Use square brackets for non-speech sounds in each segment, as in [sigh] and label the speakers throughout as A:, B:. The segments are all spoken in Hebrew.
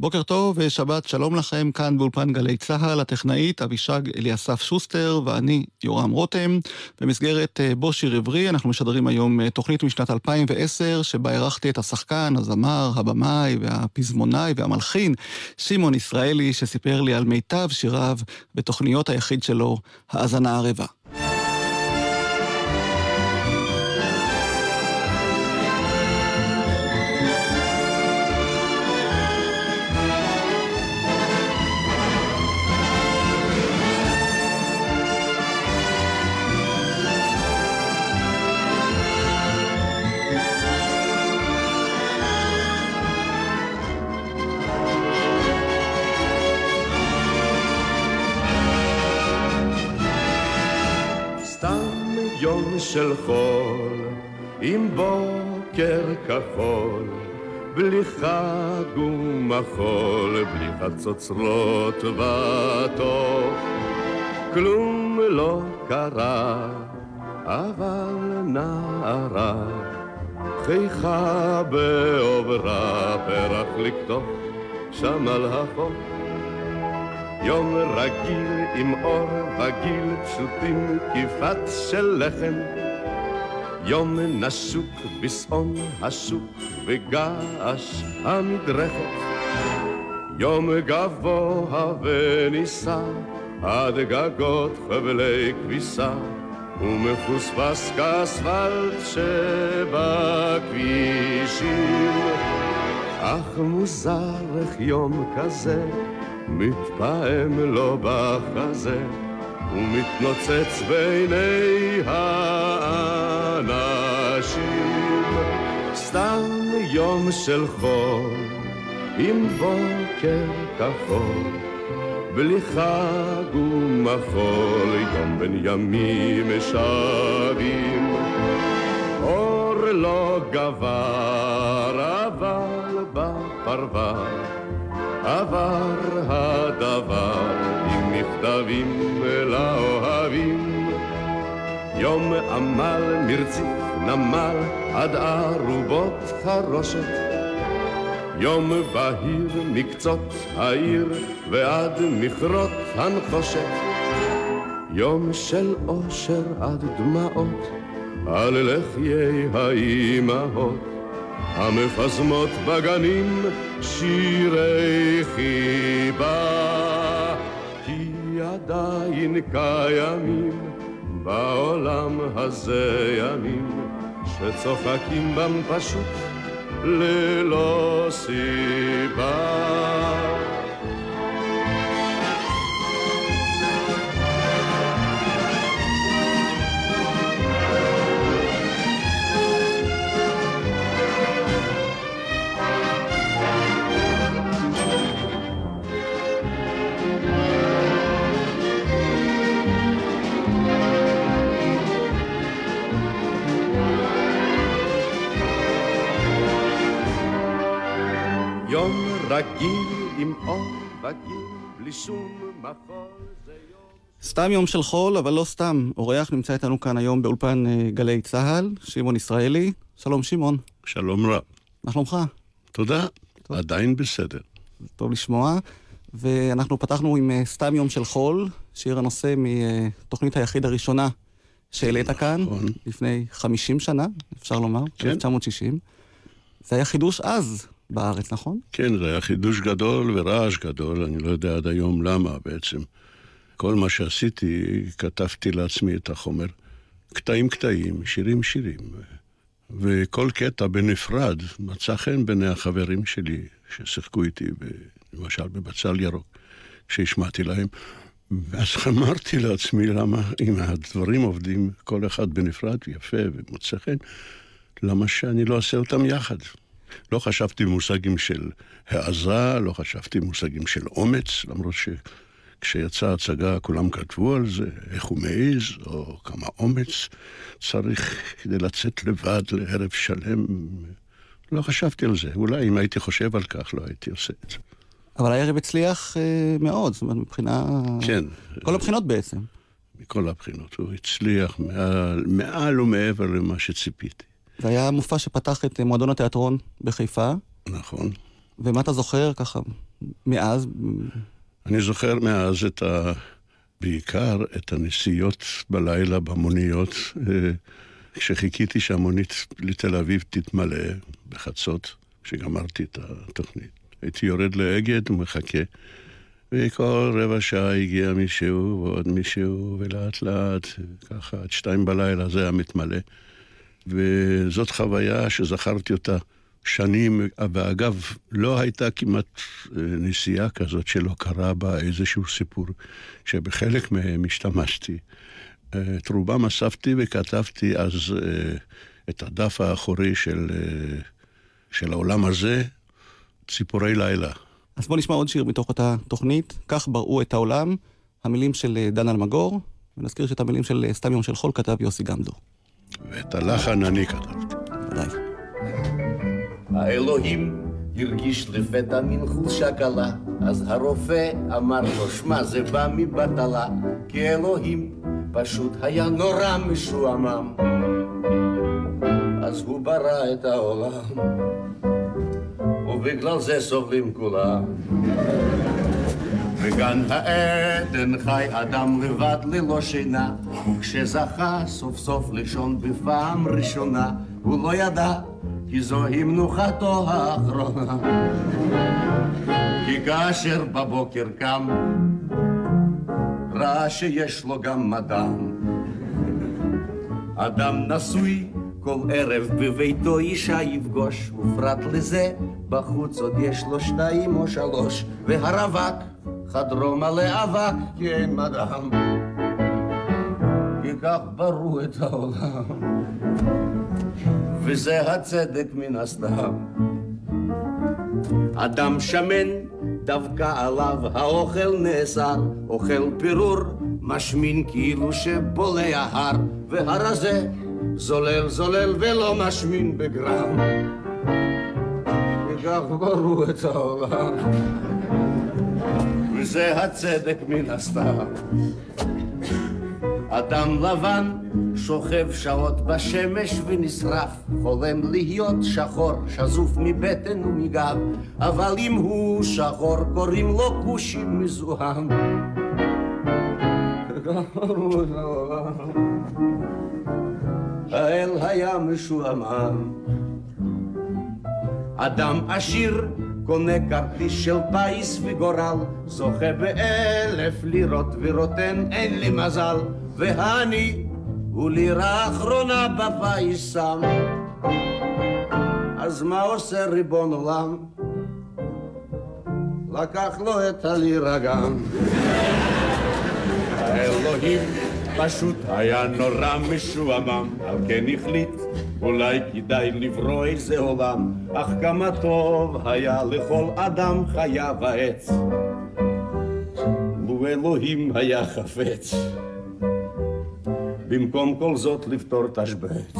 A: בוקר טוב ושבת שלום לכם, כאן באולפן גלי צה"ל, הטכנאית אבישג אליסף שוסטר ואני יורם רותם. במסגרת אה, בו שיר עברי אנחנו משדרים היום אה, תוכנית משנת 2010, שבה אירחתי את השחקן, הזמר, הבמאי והפזמונאי והמלחין שמעון ישראלי, שסיפר לי על מיטב שיריו בתוכניות היחיד שלו, האזנה ערבה.
B: של חול, עם בוקר כחול, בלי חג ומחול, בלי חצוצרות וטוב. כלום לא קרה, אבל נערה, חיכה בעוברה, פרח לקטוף שם על החוף. יום רגיל עם אור וגיל פשוטים כפת של לחם יום נסוק בשעון השוק וגעש המדרכת. יום גבוה ונישא עד גגות חבלי כביסה ומפוספס כאספלט שבכבישים. אך מוזר איך יום כזה מתפעם לו בחזה ומתנוצץ בעיני האנשים. סתם יום של חול עם בוקר כחול בלי חג ומחול יום בין ימים שבים אור לא גבר אבל בפרבר עבר הדבר עם מכתבים לאוהבים. יום עמל מרציף נמל עד ארובות חרושת. יום בהיר מקצות העיר ועד מכרות הנחושת. יום של אושר עד דמעות על לחיי האימהות. המפזמות בגנים שירי חיבה, כי עדיין קיימים בעולם הזה ימים שצוחקים בם פשוט ללא סיבה. רגיל עם אור וגיל, בלי שום מחול זה יום...
A: סתם יום של חול, אבל לא סתם. אורח נמצא איתנו כאן היום באולפן אה, גלי צה"ל, שמעון ישראלי. שלום שמעון.
C: שלום רב.
A: מה שלומך?
C: תודה, טוב. עדיין בסדר.
A: טוב לשמוע. ואנחנו פתחנו עם אה, סתם יום של חול, שיר הנושא מתוכנית היחיד הראשונה שהעלית כאן, נכון. לפני 50 שנה, אפשר לומר, כן. 1960. זה היה חידוש אז, בארץ, נכון?
C: כן, זה היה חידוש גדול ורעש גדול, אני לא יודע עד היום למה בעצם. כל מה שעשיתי, כתבתי לעצמי את החומר. קטעים קטעים, שירים שירים. וכל קטע בנפרד מצא חן בעיני החברים שלי ששיחקו איתי, למשל בבצל ירוק, שהשמעתי להם. ואז [laughs] אמרתי לעצמי, למה אם הדברים עובדים כל אחד בנפרד יפה ומוצא חן, למה שאני לא אעשה אותם יחד? לא חשבתי במושגים של העזה, לא חשבתי במושגים של אומץ, למרות שכשיצאה ההצגה כולם כתבו על זה, איך הוא מעז, או כמה אומץ צריך כדי לצאת לבד לערב שלם. לא חשבתי על זה. אולי אם הייתי חושב על כך, לא הייתי עושה את זה.
A: אבל הערב הצליח אה, מאוד, זאת אומרת, מבחינה...
C: כן.
A: כל הבחינות בעצם.
C: מכל הבחינות. הוא הצליח מעל, מעל ומעבר למה שציפיתי.
A: זה היה מופע שפתח את מועדון התיאטרון בחיפה,
C: נכון.
A: ומה אתה זוכר ככה מאז?
C: אני זוכר מאז את ה... בעיקר את הנסיעות בלילה במוניות, אה, כשחיכיתי שהמונית לתל אביב תתמלא בחצות, כשגמרתי את התוכנית. הייתי יורד לאגד ומחכה, וכל רבע שעה הגיע מישהו ועוד מישהו, ולאט לאט, ככה עד שתיים בלילה זה היה מתמלא. וזאת חוויה שזכרתי אותה שנים, ואגב, לא הייתה כמעט אה, נסיעה כזאת שלא קרה בה איזשהו סיפור, שבחלק מהם השתמשתי. אה, את רובם אספתי וכתבתי אז אה, את הדף האחורי של, של העולם הזה, ציפורי לילה.
A: אז בוא נשמע עוד שיר מתוך אותה תוכנית, כך בראו את העולם, המילים של דן אלמגור, ונזכיר שאת המילים של סתם יום של חול כתב יוסי גמדו.
C: ואת הלחן אני כתבתי.
B: האלוהים הרגיש לפתע מין חולשה קלה, אז הרופא אמר לו, שמע, זה בא מבטלה, כי אלוהים פשוט היה נורא משועמם. אז הוא ברא את העולם, ובגלל זה סובלים כולם. בגן העדן חי אדם לבד ללא שינה, וכשזכה סוף סוף לישון בפעם ראשונה, הוא לא ידע כי זוהי מנוחתו האחרונה. כי כאשר בבוקר קם, ראה שיש לו גם מדם. אדם נשוי כל ערב בביתו אישה יפגוש, ופרט לזה בחוץ עוד יש לו שתיים או שלוש, והרווק חדרו מלא אבק כי אין מדם. כי כך ברו את העולם. וזה הצדק מן הסתם. אדם שמן, דווקא עליו האוכל נאסר, אוכל פירור, משמין כאילו שבולע הר, והרזה זולל זולל ולא משמין בגרם. וכך ברו את העולם, וזה הצדק מן הסתם. אדם לבן שוכב שעות בשמש ונשרף, חולם להיות שחור, שזוף מבטן ומגב, אבל אם הוא שחור קוראים לו כושי מזוהם. האל היה משועמם. אדם עשיר קונה כרטיס של פיס וגורל, זוכה באלף לירות ורוטן אין לי מזל, והני הוא לירה אחרונה בפיס שם. אז מה עושה ריבון עולם? לקח לו את הלירה גם. האלוהים פשוט היה נורא משועמם, על כן החליט אולי כדאי לברוא איזה עולם, אך כמה טוב היה לכל אדם חיה ועץ. לו אלוהים היה חפץ, במקום כל זאת לפתור תשבץ.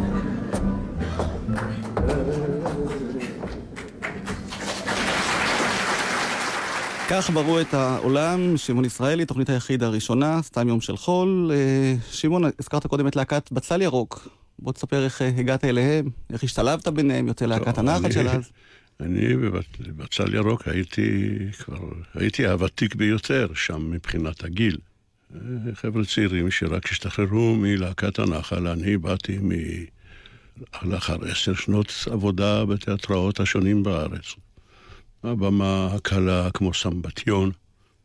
B: [laughs]
A: כך ברו את העולם, שמעון ישראלי, תוכנית היחיד הראשונה, סתם יום של חול. אה, שמעון, הזכרת קודם את להקת בצל ירוק. בוא תספר איך אה, הגעת אליהם, איך השתלבת ביניהם, יוצא להקת הנחת של אז.
C: אני [laughs] בבצל ירוק הייתי כבר, הייתי הוותיק ביותר שם מבחינת הגיל. אה, חבר'ה צעירים שרק השתחררו מלהקת הנחל, אני באתי מ... לאחר עשר שנות עבודה בתיאטראות השונים בארץ. הבמה הקלה כמו סמבטיון,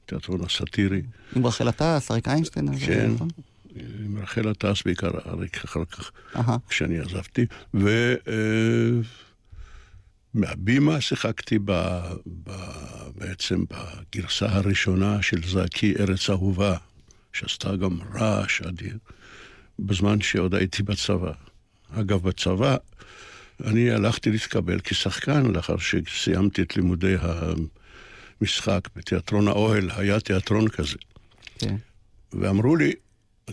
C: תיאטרון הסאטירי.
A: עם רחל עטס, אריק איינשטיין.
C: כן,
A: נכון?
C: עם רחל עטס בעיקר, אריק אחר כך. כשאני עזבתי. ומהבימה שיחקתי ב, ב, בעצם בגרסה הראשונה של זעקי ארץ אהובה, שעשתה גם רעש אדיר, בזמן שעוד הייתי בצבא. אגב, בצבא אני הלכתי להתקבל כשחקן לאחר שסיימתי את לימודי המשחק בתיאטרון האוהל, היה תיאטרון כזה.
A: כן.
C: ואמרו לי,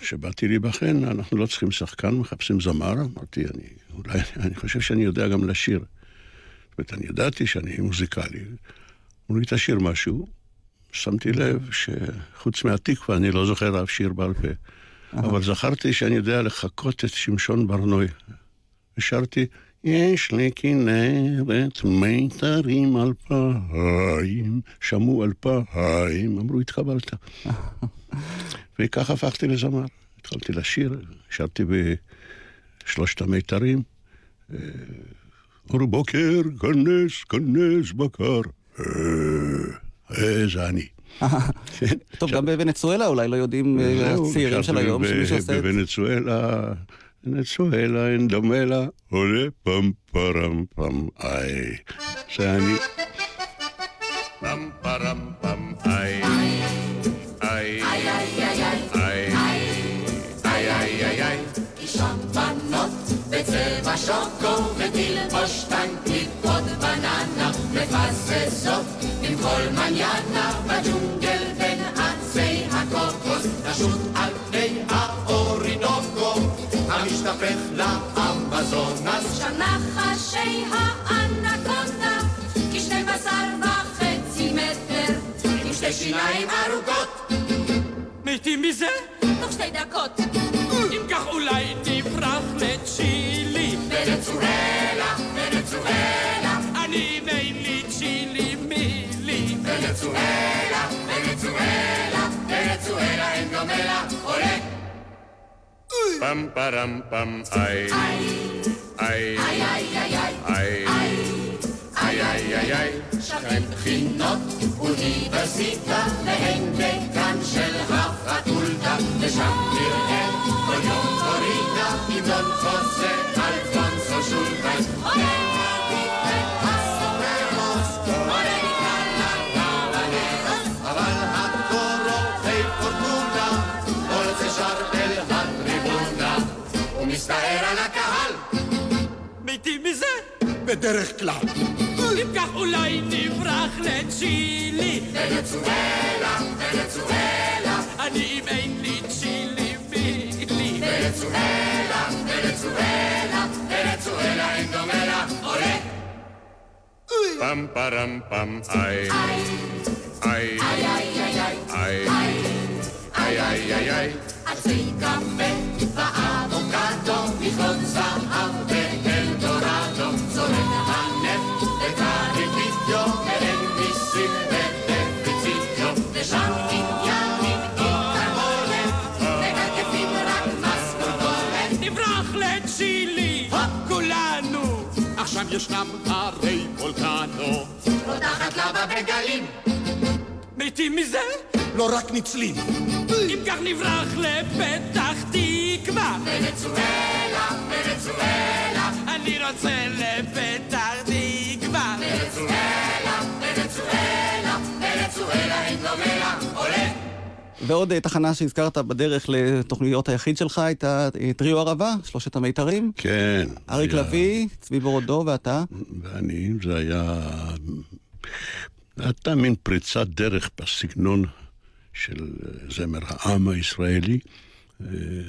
C: כשבאתי להיבחן, אנחנו לא צריכים שחקן, מחפשים זמר. אמרתי, אני, אולי, אני חושב שאני יודע גם לשיר. אומרת, אני ידעתי שאני מוזיקלי. אמרו לי, תשאיר משהו. שמתי לב שחוץ מהתקווה אני לא זוכר אף שיר בעל פה. אבל זכרתי שאני יודע לחקות את שמשון ברנוי. ושרתי, יש לי כנרת מיתרים אלפיים, שמעו אלפיים, אמרו, התקבלת. [laughs] וכך הפכתי לזמר. התחלתי לשיר, שרתי בשלושת המיתרים. אור בוקר, כנס, כנס בקר. זה אני. [laughs]
A: טוב, גם בוונצואלה אולי לא יודעים הצעירים של היום שמישהו עושה את זה.
C: בוונצואלה, ונצואלה אין דומה לה, עולה פם פרם פם איי. זה אני. פם פרם פם איי. איי. איי איי איי איי איי
D: לישון בנות בצבע שוקו ותלבוש טנקית עוד בננה מפזזות עם כל מניאנה בג'ונגל בין עצי הקוקוס לשוט על
E: נחשי האנקונדה כשני בשר וחצי מטר
D: עם שתי שיניים ארוכות.
F: מתים מזה?
E: תוך שתי דקות.
F: אם כך אולי נברח לצ'ילי.
D: ונצואלה, ונצואלה.
F: אני ואין לי צ'ילי מילי.
D: ונצואלה, ונצואלה ונצואלה אין דומה לה עולה
C: פרם פם איי. איי.
D: איי איי איי
C: איי.
D: איי
C: איי איי איי איי.
D: שכן בחינות אוניברסיטה והן דקן של הפקולטה ושם נראה כל יום קורינה עם דון חוזה בדרך כלל
F: אם כך אולי נברח לצ'ילי
D: ונצואלה, ונצואלה
F: אני ואין לי צ'ילי מילי
D: ונצואלה, ונצואלה, ונצואלה אין דומה לה עולה
C: פם פרם פם איי. איי.
D: איי איי איי איי
C: איי. איי איי איי איי.
D: עצי קפה ואבוקדו מכלון
F: ישנם הרי וולקנו.
D: רותחת לבה בגלים
F: מתים מזה?
D: לא רק ניצלים.
F: אם כך נברח לפתח תקווה.
D: ונצואלה, ונצואלה,
F: אני רוצה לפתח תקווה.
D: ונצואלה, ונצואלה, ונצואלה אין דומה לה עולה
A: ועוד אה, תחנה שהזכרת בדרך לתוכניות היחיד שלך הייתה אה, טריו ערבה, שלושת המיתרים.
C: כן.
A: אריק
C: היה-
A: לביא, צבי בורודו ואתה.
C: ואני, זה היה... הייתה מין פריצת דרך בסגנון של אה, זמר העם הישראלי.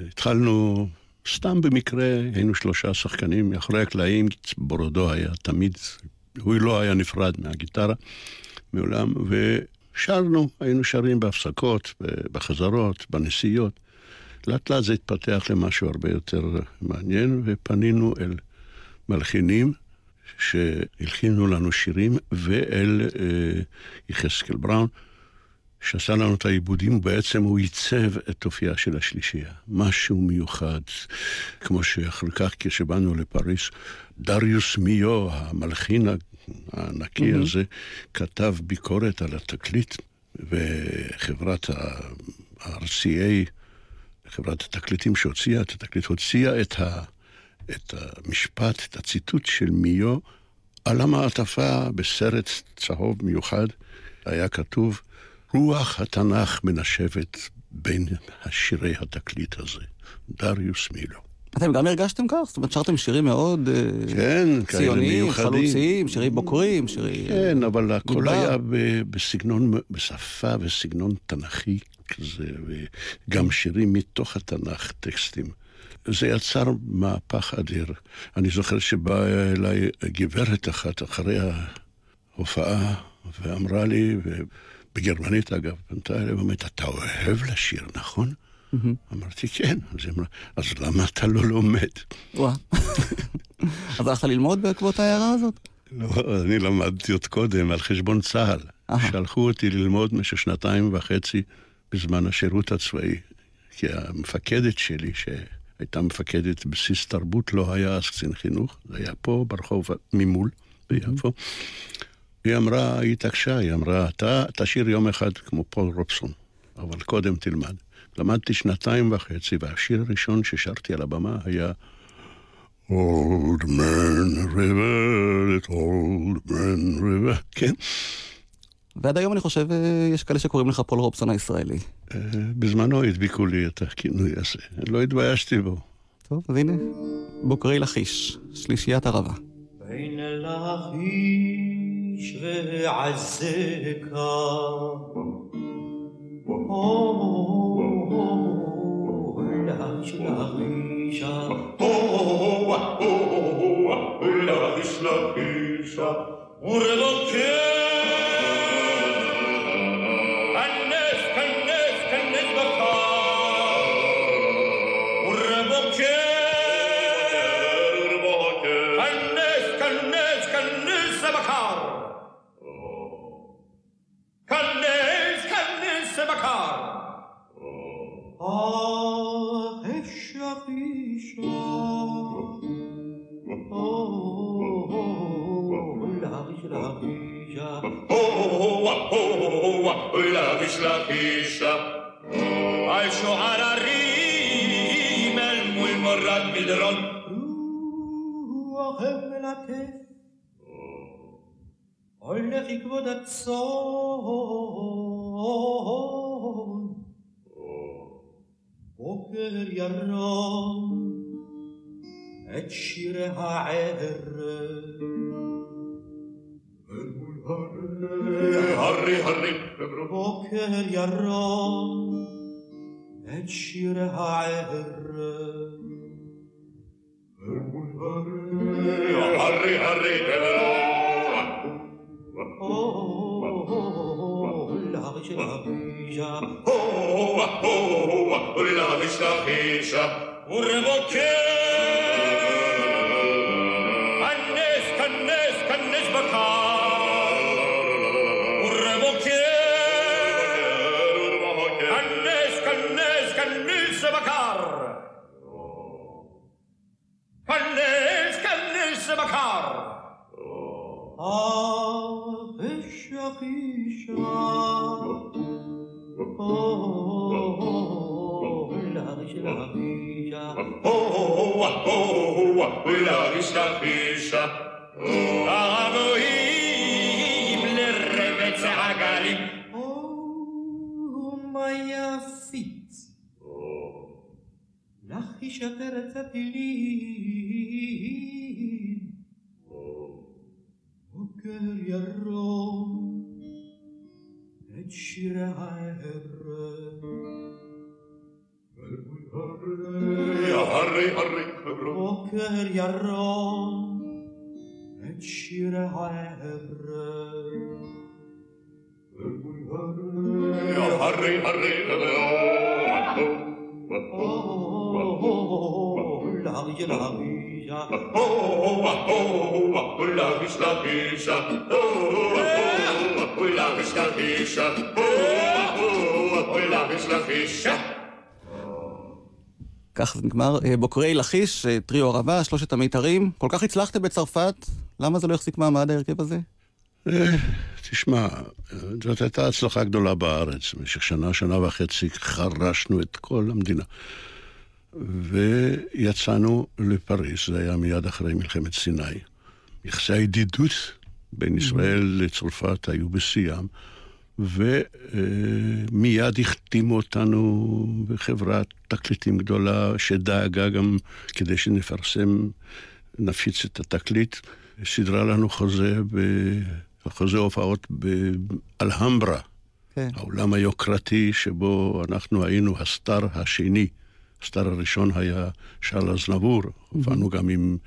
C: התחלנו סתם במקרה, היינו שלושה שחקנים מאחורי הקלעים, בורודו היה תמיד, הוא לא היה נפרד מהגיטרה מעולם, ושרנו, היינו שרים בהפסקות, בחזרות, בנסיעות. לאט לאט זה התפתח למשהו הרבה יותר מעניין, ופנינו אל מלחינים שהלחינו לנו שירים, ואל אה, יחזקאל בראון, שעשה לנו את העיבודים, ובעצם הוא עיצב את אופייה של השלישייה. משהו מיוחד, כמו שאחר כך כשבאנו לפריס, דריוס מיו, המלחין הענקי mm-hmm. הזה, כתב ביקורת על התקליט, וחברת ה-RCA, חברת התקליטים שהוציאה את התקליט, הוציאה את, ה, את המשפט, את הציטוט של מיו, על המעטפה בסרט צהוב מיוחד, היה כתוב, רוח התנ"ך מנשבת בין השירי התקליט הזה. דריוס מילו.
A: אתם גם הרגשתם כך? זאת אומרת, שרתם שירים מאוד אה,
C: כן,
A: ציוניים. חלוציים, שירים בוקרים, שירים...
C: כן, אבל הכל. היה בסגנון, בשפה וסגנון תנכי כזה, וגם שירים מתוך התנ"ך, טקסטים. זה יצר מהפך אדיר. אני זוכר שבאה אליי גברת אחת אחרי ההופעה, ואמרה לי, בגרמנית אגב, פנתה אליי ואומרת, אתה אוהב לשיר, נכון? אמרתי, כן. אז היא אמרה, אז למה אתה לא לומד?
A: וואה. אז הלכת ללמוד בעקבות ההערה הזאת?
C: לא, אני למדתי עוד קודם, על חשבון צה"ל. שלחו אותי ללמוד במשך שנתיים וחצי בזמן השירות הצבאי. כי המפקדת שלי, שהייתה מפקדת בסיס תרבות, לא היה אז קצין חינוך, זה היה פה ברחוב ממול, ביפו. היא אמרה, היא התעקשה, היא אמרה, אתה תשאיר יום אחד כמו פול רובסון, אבל קודם תלמד. למדתי שנתיים וחצי, והשיר הראשון ששרתי על הבמה היה Old Man River, את Old Man River, כן.
A: ועד היום אני חושב, אה, יש כאלה שקוראים לך פול רובסון הישראלי.
C: אה, בזמנו הדביקו לי את הכינוי הזה, לא התביישתי בו.
A: טוב, אז הנה, בוקרי לכיש, שלישיית ערבה.
G: בין לכיש ועזקה לכיש לכישה לכיש על שוער הרים אל מול מורד מדרון רוח מלטף הולך לכבוד הצאן בוקר ירום את שירי הערב הרי הרי בוקר ירום את שירי הערב הרי הרי להגיש להגישה להגיש להגישה ורבוקר כנס בקר כנס כנס בקר אך אישה אישה להגיש להגישה להגיש להגישה أخي شكرت لي وكر يروم أجر عهر يا هري هري وكر يروم أجر عهر يا هري هري.
A: כך זה נגמר. אה, בוקרי לכיש, אה, טריו ערבה, שלושת המיתרים. כל כך הצלחתם בצרפת, למה זה לא החזיק מעמד ההרכב הזה?
C: תשמע, זאת הייתה הצלחה גדולה בארץ. במשך שנה, שנה וחצי חרשנו את כל המדינה. ויצאנו לפריז, זה היה מיד אחרי מלחמת סיני. יחסי הידידות בין ישראל לצרפת היו בשיאם, ומיד החתימו אותנו בחברת תקליטים גדולה, שדאגה גם כדי שנפרסם, נפיץ את התקליט. סידרה לנו חוזה, ב... חוזה הופעות באלהמברה,
A: כן.
C: העולם היוקרתי שבו אנחנו היינו הסטאר השני הסטאר הראשון היה שאול אזנבור, הופענו גם עם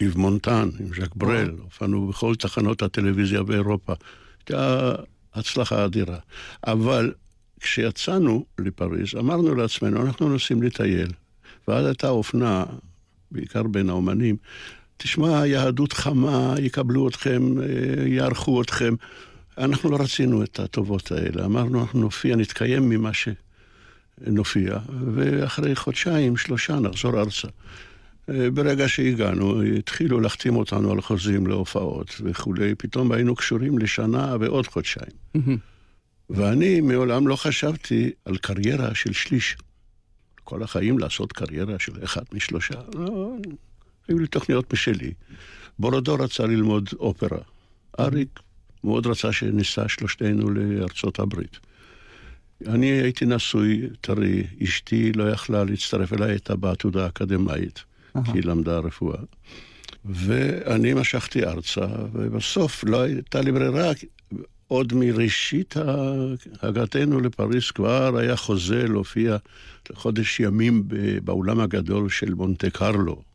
C: איב מונטן, עם ז'ק ברל, הופענו בכל תחנות הטלוויזיה באירופה. הייתה הצלחה אדירה. אבל כשיצאנו לפריז, אמרנו לעצמנו, אנחנו נוסעים לטייל. ואז הייתה אופנה, בעיקר בין האומנים, תשמע, יהדות חמה, יקבלו אתכם, אה, יערכו אתכם. אנחנו לא רצינו את הטובות האלה. אמרנו, אנחנו נופיע, נתקיים ממה שנופיע, ואחרי חודשיים, שלושה, נחזור ארצה. אה, ברגע שהגענו, התחילו להחתים אותנו על חוזים להופעות וכולי, פתאום היינו קשורים לשנה ועוד חודשיים. ואני מעולם לא חשבתי על קריירה של שליש. כל החיים לעשות קריירה של אחד משלושה. לא, היו לי תוכניות משלי. בורודו רצה ללמוד אופרה. אריק מאוד רצה שניסע שלושתנו לארצות הברית. אני הייתי נשוי, טרי, אשתי לא יכלה להצטרף אליי, הייתה בעתודה אקדמאית, כי היא למדה רפואה. ואני משכתי ארצה, ובסוף לא הייתה לי ברירה, עוד מראשית הגעתנו לפריז כבר היה חוזה להופיע לחודש ימים באולם הגדול של מונטה קרלו.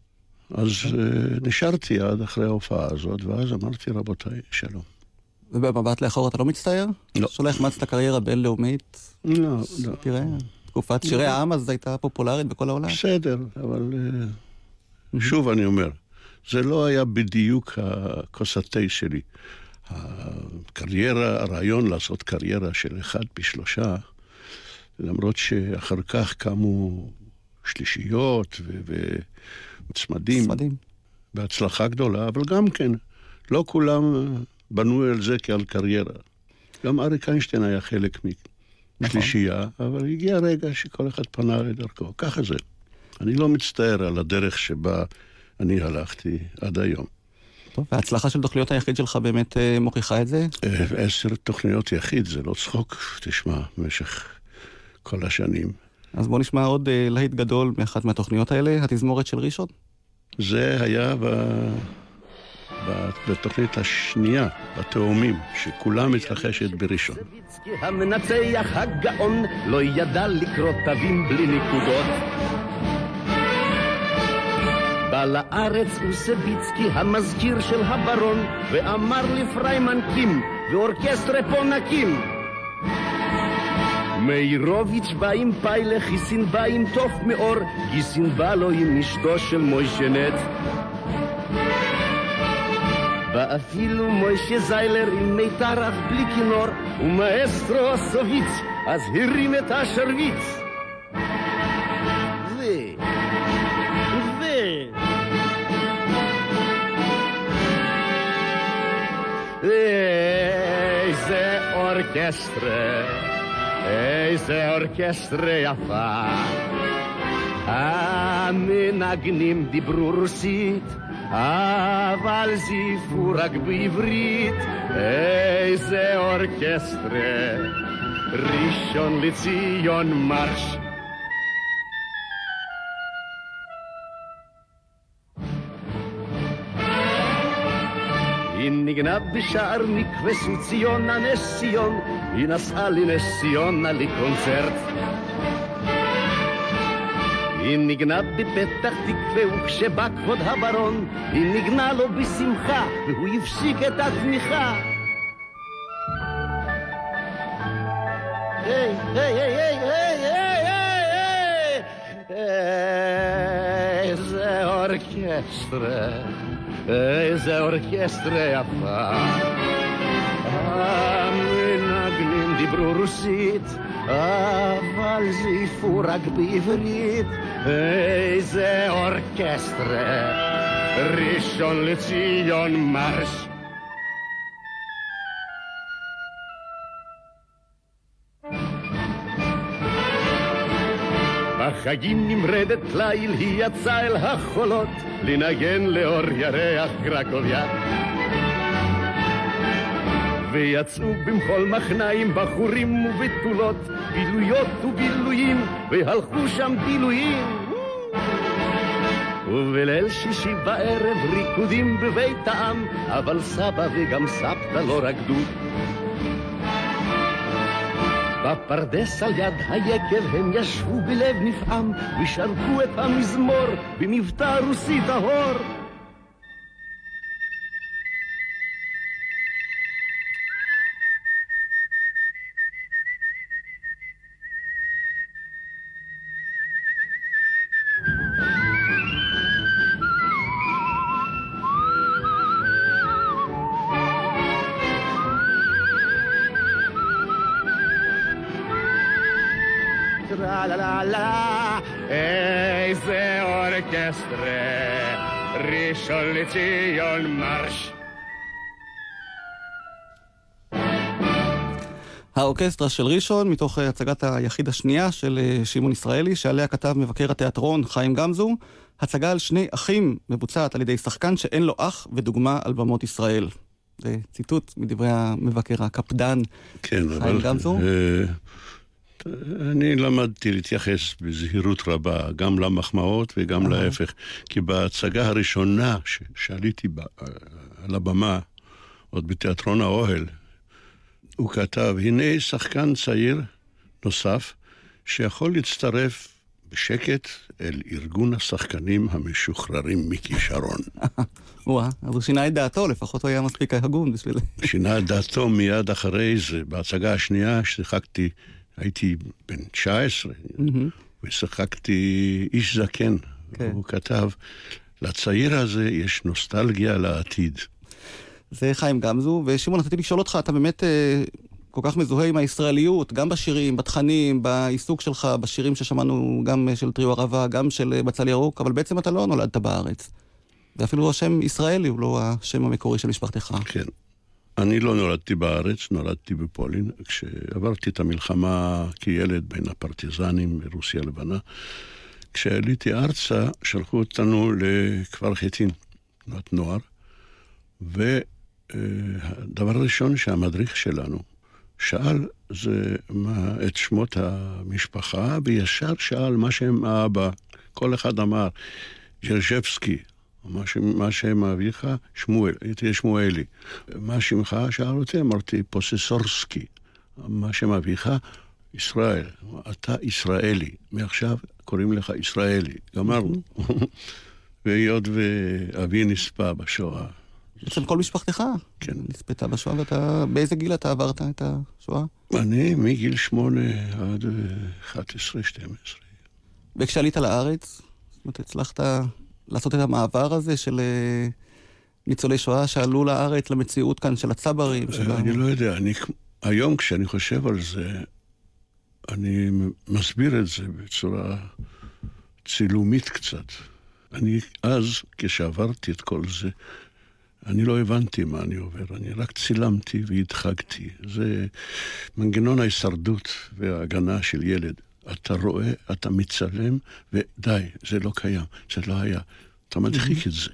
C: אז uh, נשארתי עד אחרי ההופעה הזאת, ואז אמרתי, רבותיי, שלום.
A: ובמבט לאחור אתה לא מצטער?
C: לא.
A: שלא החמצת קריירה בינלאומית?
C: לא, לא.
A: תראה, תקופת שירי העם אז הייתה פופולרית בכל העולם.
C: בסדר, אבל uh, שוב אני אומר, זה לא היה בדיוק הכוס התה שלי. הקריירה, הרעיון לעשות קריירה של אחד בשלושה, למרות שאחר כך קמו שלישיות וצמדים.
A: צמדים.
C: בהצלחה גדולה, אבל גם כן, לא כולם בנו על זה כעל קריירה. גם אריק איינשטיין היה חלק משלישייה, אבל הגיע רגע שכל אחד פנה לדרכו. ככה זה. אני לא מצטער על הדרך שבה אני הלכתי עד היום.
A: טוב, וההצלחה של תוכניות היחיד שלך באמת אה, מוכיחה את זה?
C: אה, עשר תוכניות יחיד, זה לא צחוק, תשמע, במשך כל השנים.
A: אז בוא נשמע עוד אה, להיט גדול מאחת מהתוכניות האלה, התזמורת של ראשון.
C: זה היה ב... ב... בתוכנית השנייה, בתאומים, שכולה מתרחשת בראשון.
B: המנצח הגאון לא ידע לקרוא תווים בלי נקודות. בא לארץ אוסביצקי המזכיר של הברון ואמר לפריימן קים ואורקסטרה פה נקים מאירוביץ' בא עם פיילה, חיסין בא עם תוף מאור, גיסין בא לו עם אשתו של מוישנט. בא אפילו מוישה זיילר עם מיתר אך בלי כינור, ומאסטרו הסוביץ אז הרים את השרביץ. איזה אורקסטרה, איזה אורקסטרה יפה. המנגנים דיברו רוסית, אבל זיפו רק בעברית. איזה אורקסטרה, ראשון לציון מרש. היא ניגנה בשער מקווה ציונה נס ציון, היא נסעה לנס ציונה לקונצרט. היא ניגנה בפתח תקווה, וכשבא כבוד הברון, היא ניגנה לו בשמחה, והוא הפסיק את התמיכה. היי, היי, היי, היי, היי, היי, היי, איזה אורקסטרה, איזה אורקסטרה יפה. המנגנים דיברו רוסית, אבל זייפו רק בעברית. איזה אורקסטרה, ראשון לציון מרש. בחגים נמרדת ליל, היא יצאה אל החולות, לנגן לאור ירח קרקוביה. ויצאו במחול מחניים בחורים ובתולות, בילויות ובילויים, והלכו שם בילויים. ובליל שישי בערב ריקודים בבית העם, אבל סבא וגם סבתא לא רקדו.
H: בפרדס על יד היקב הם ישבו בלב נפעם ושרקו את המזמור במבטא רוסי טהור.
A: האורקסטרה של ראשון, מתוך אה, הצגת היחיד השנייה של אה, שמעון ישראלי, שעליה כתב מבקר התיאטרון חיים גמזו, הצגה על שני אחים מבוצעת על ידי שחקן שאין לו אח ודוגמה על במות ישראל. זה ציטוט מדברי המבקר הקפדן
C: כן,
A: חיים
C: אבל...
A: גמזו.
C: אה, אני למדתי להתייחס בזהירות רבה, גם למחמאות וגם להפך. כי בהצגה הראשונה שעליתי אה, על הבמה, עוד בתיאטרון האוהל, הוא כתב, הנה שחקן צעיר נוסף שיכול להצטרף בשקט אל ארגון השחקנים המשוחררים מכישרון. [laughs]
A: וואה, אז הוא שינה את דעתו, לפחות הוא היה מספיק הגון בשביל...
C: שינה את דעתו מיד אחרי זה. בהצגה השנייה שיחקתי, הייתי בן 19, ושיחקתי איש זקן.
A: כן.
C: הוא כתב, לצעיר הזה יש נוסטלגיה לעתיד.
A: זה חיים גמזו, ושמעון, רציתי לשאול אותך, אתה באמת אה, כל כך מזוהה עם הישראליות, גם בשירים, בתכנים, בעיסוק שלך, בשירים ששמענו, גם אה, של טריו ערבה, גם של אה, בצל ירוק, אבל בעצם אתה לא נולדת בארץ. ואפילו השם ישראלי הוא לא השם המקורי של משפחתך.
C: כן. אני לא נולדתי בארץ, נולדתי בפולין. כשעברתי את המלחמה כילד בין הפרטיזנים ברוסיה הלבנה, כשעליתי ארצה, שלחו אותנו לכפר חיטין, תנועת נוער, והדבר הראשון שהמדריך שלנו שאל זה מה, את שמות המשפחה, וישר שאל מה שם האבא. כל אחד אמר, ג'רז'בסקי, מה, ש... מה שם אביך? שמואל, הייתי שמואלי. מה שמך? שאל אותי, אמרתי, פוססורסקי. מה שם אביך? ישראל. אתה ישראלי. מעכשיו קוראים לך ישראלי. גמרנו. [laughs] והיות ואבי נספה בשואה.
A: בעצם כל משפחתך
C: כן.
A: נספתה בשואה, ואתה... באיזה גיל אתה עברת את השואה?
C: אני מגיל שמונה עד 11, 12.
A: וכשעלית לארץ, זאת אומרת, הצלחת לעשות את המעבר הזה של אה, ניצולי שואה שעלו לארץ למציאות כאן של הצברים? של ה-
C: אני לא יודע, אני, היום כשאני חושב על זה, אני מסביר את זה בצורה צילומית קצת. אני אז, כשעברתי את כל זה, אני לא הבנתי מה אני עובר, אני רק צילמתי והדחקתי. זה מנגנון ההישרדות וההגנה של ילד. אתה רואה, אתה מצלם, ודי, זה לא קיים, זה לא היה. אתה מדחיק את זה.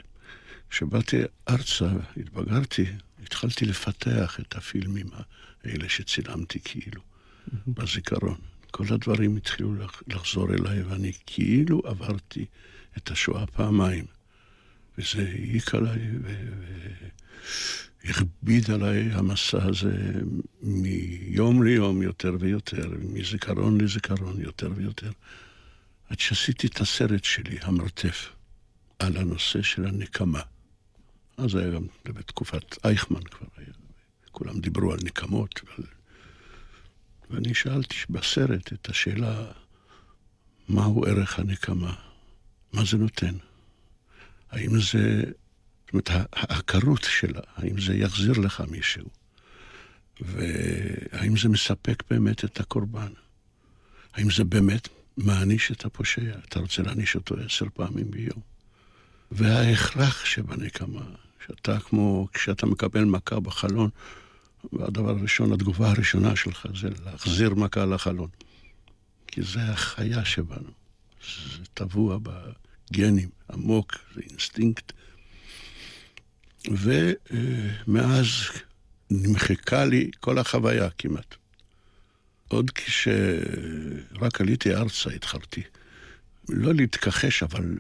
C: כשבאתי ארצה, התבגרתי, התחלתי לפתח את הפילמים האלה שצילמתי כאילו, בזיכרון. כל הדברים התחילו לח- לחזור אליי, ואני כאילו עברתי את השואה פעמיים. וזה העיק עליי והכביד עליי המסע הזה מיום ליום יותר ויותר, מזיכרון לזיכרון יותר ויותר, עד שעשיתי את הסרט שלי, המרתף, על הנושא של הנקמה. אז היה גם בתקופת אייכמן כבר היה, כולם דיברו על נקמות, ועל... ואני שאלתי בסרט את השאלה, מהו ערך הנקמה? מה זה נותן? האם זה, זאת אומרת, העקרות שלה, האם זה יחזיר לך מישהו? והאם זה מספק באמת את הקורבן? האם זה באמת מעניש את הפושע? אתה רוצה להעניש אותו עשר פעמים ביום? וההכרח שבנקמה, שאתה כמו כשאתה מקבל מכה בחלון, והדבר הראשון, התגובה הראשונה שלך זה להחזיר מכה לחלון. כי זה החיה שבנו. זה טבוע בגנים, עמוק, זה אינסטינקט. ומאז נמחקה לי כל החוויה כמעט. עוד כשרק עליתי ארצה התחלתי. לא להתכחש, אבל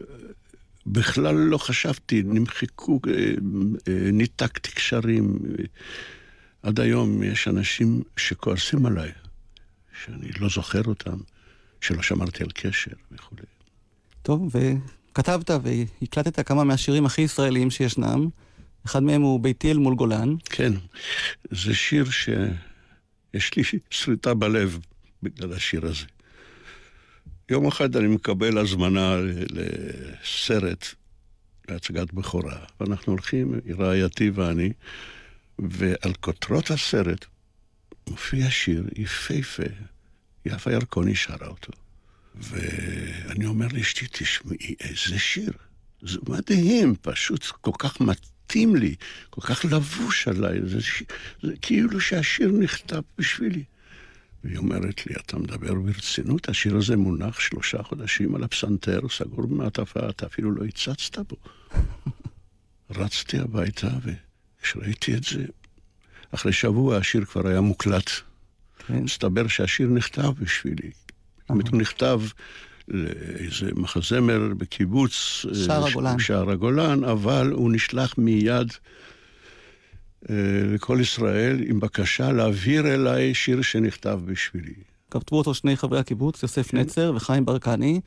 C: בכלל לא חשבתי, נמחקו, ניתקתי קשרים. עד היום יש אנשים שכועסים עליי, שאני לא זוכר אותם, שלא שמרתי על קשר וכולי.
A: טוב, וכתבת והקלטת כמה מהשירים הכי ישראליים שישנם. אחד מהם הוא ביתי אל מול גולן.
C: כן, זה שיר שיש לי שריטה בלב בגלל השיר הזה. יום אחד אני מקבל הזמנה לסרט, להצגת בכורה, ואנחנו הולכים, רעייתי ואני, ועל כותרות הסרט מופיע שיר יפהפה, יפה ירקוני שרה אותו. ואני אומר לאשתי, תשמעי, איזה שיר. זה מדהים, פשוט כל כך מתאים לי, כל כך לבוש עליי, זה, ש... זה כאילו שהשיר נכתב בשבילי. והיא אומרת לי, אתה מדבר ברצינות? השיר הזה מונח שלושה חודשים על הפסנתר, סגור במעטפה, אתה אפילו לא הצצת בו. [laughs] רצתי הביתה, וכשראיתי את זה, אחרי שבוע השיר כבר היה מוקלט.
A: כן.
C: מסתבר שהשיר נכתב בשבילי. הוא נכתב לאיזה מחזמר בקיבוץ... אה,
A: שער הגולן.
C: שער הגולן, אבל הוא נשלח מיד אה, לכל ישראל עם בקשה להעביר אליי שיר שנכתב בשבילי.
A: כתבו אותו שני חברי הקיבוץ, יוסף נצר וחיים ברקני.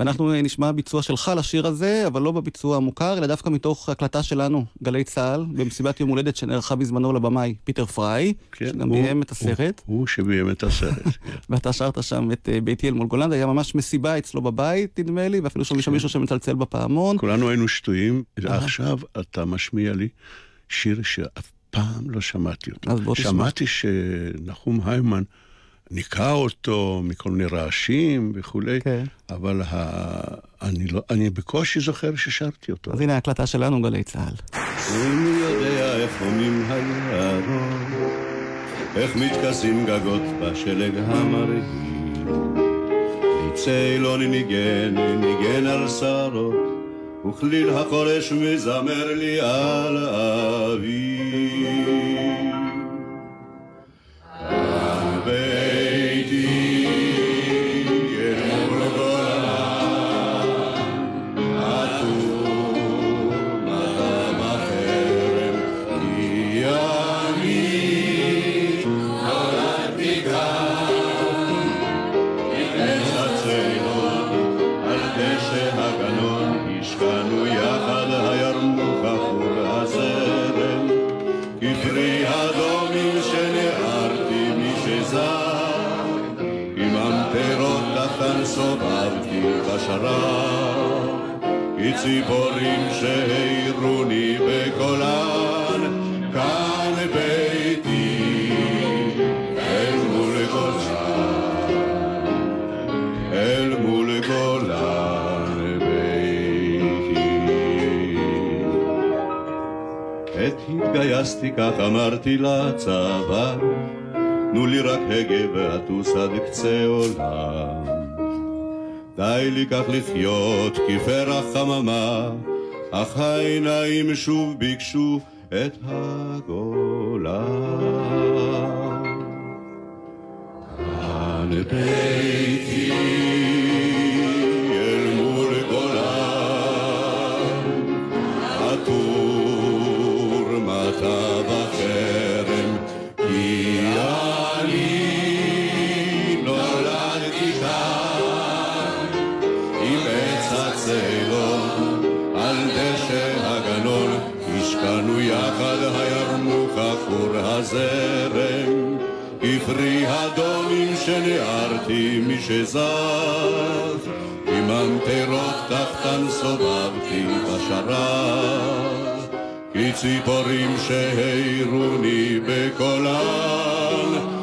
A: ואנחנו אה, נשמע ביצוע שלך לשיר הזה, אבל לא בביצוע המוכר, אלא דווקא מתוך הקלטה שלנו, גלי צה"ל, במסיבת יום הולדת שנערכה בזמנו לבמאי פיטר פריי,
C: כן,
A: שגם
C: הוא-
A: ביים את הסרט.
C: הוא, הוא שביים את הסרט. [laughs] כן.
A: ואתה שרת שם את אה, ביתי אל מול גולן, זה היה ממש מסיבה אצלו בבית, נדמה לי, ואפילו שם מישהו שמצלצל בפעמון.
C: כולנו היינו שטויים,
A: אהה.
C: עכשיו אתה משמיע לי שיר שאף פעם לא שמעתי אותו. שמעתי שנחום היימן ניקה אותו מכל מיני רעשים וכולי,
A: כן.
C: אבל ה... אני, לא... אני בקושי זוכר ששרתי אותו.
A: אז הנה ההקלטה שלנו, גלי צה"ל.
I: איני יודע איך עונים היערות, איך מתכסים גגות בשלג המרהיב. צילון ניגן, ניגן על שערות, וכליל החורש מזמר לי על אביב. אמרתי לצבא, תנו לי רק הגה ואטוס עד קצה עולם. די לי כך לחיות כפרח חממה, אך העיניים שוב ביקשו את הגולה. כאן ביתי הדומים שנערתי משזף, עם ממטרות תחתן סובבתי בשרב, כי ציפורים שהעירוני בקולן,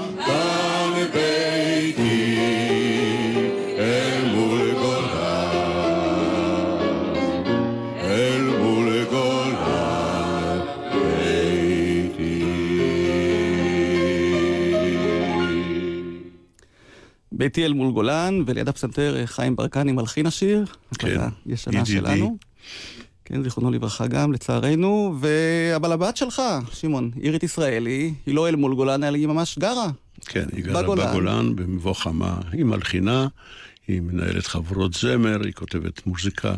I: ביתי אל מול גולן,
A: וליד הפסנתר אה, חיים ברקני מלחין השיר.
C: כן,
A: ישנה. שלנו. כן, זיכרונו לברכה גם, לצערנו. אבל הבת שלך, שמעון, אירית ישראלי, היא לא אל מול גולן, אלא היא ממש גרה.
C: כן, היא גרה
A: בגולן.
C: בגולן, במבוא חמה. היא מלחינה, היא מנהלת חברות זמר, היא כותבת מוזיקה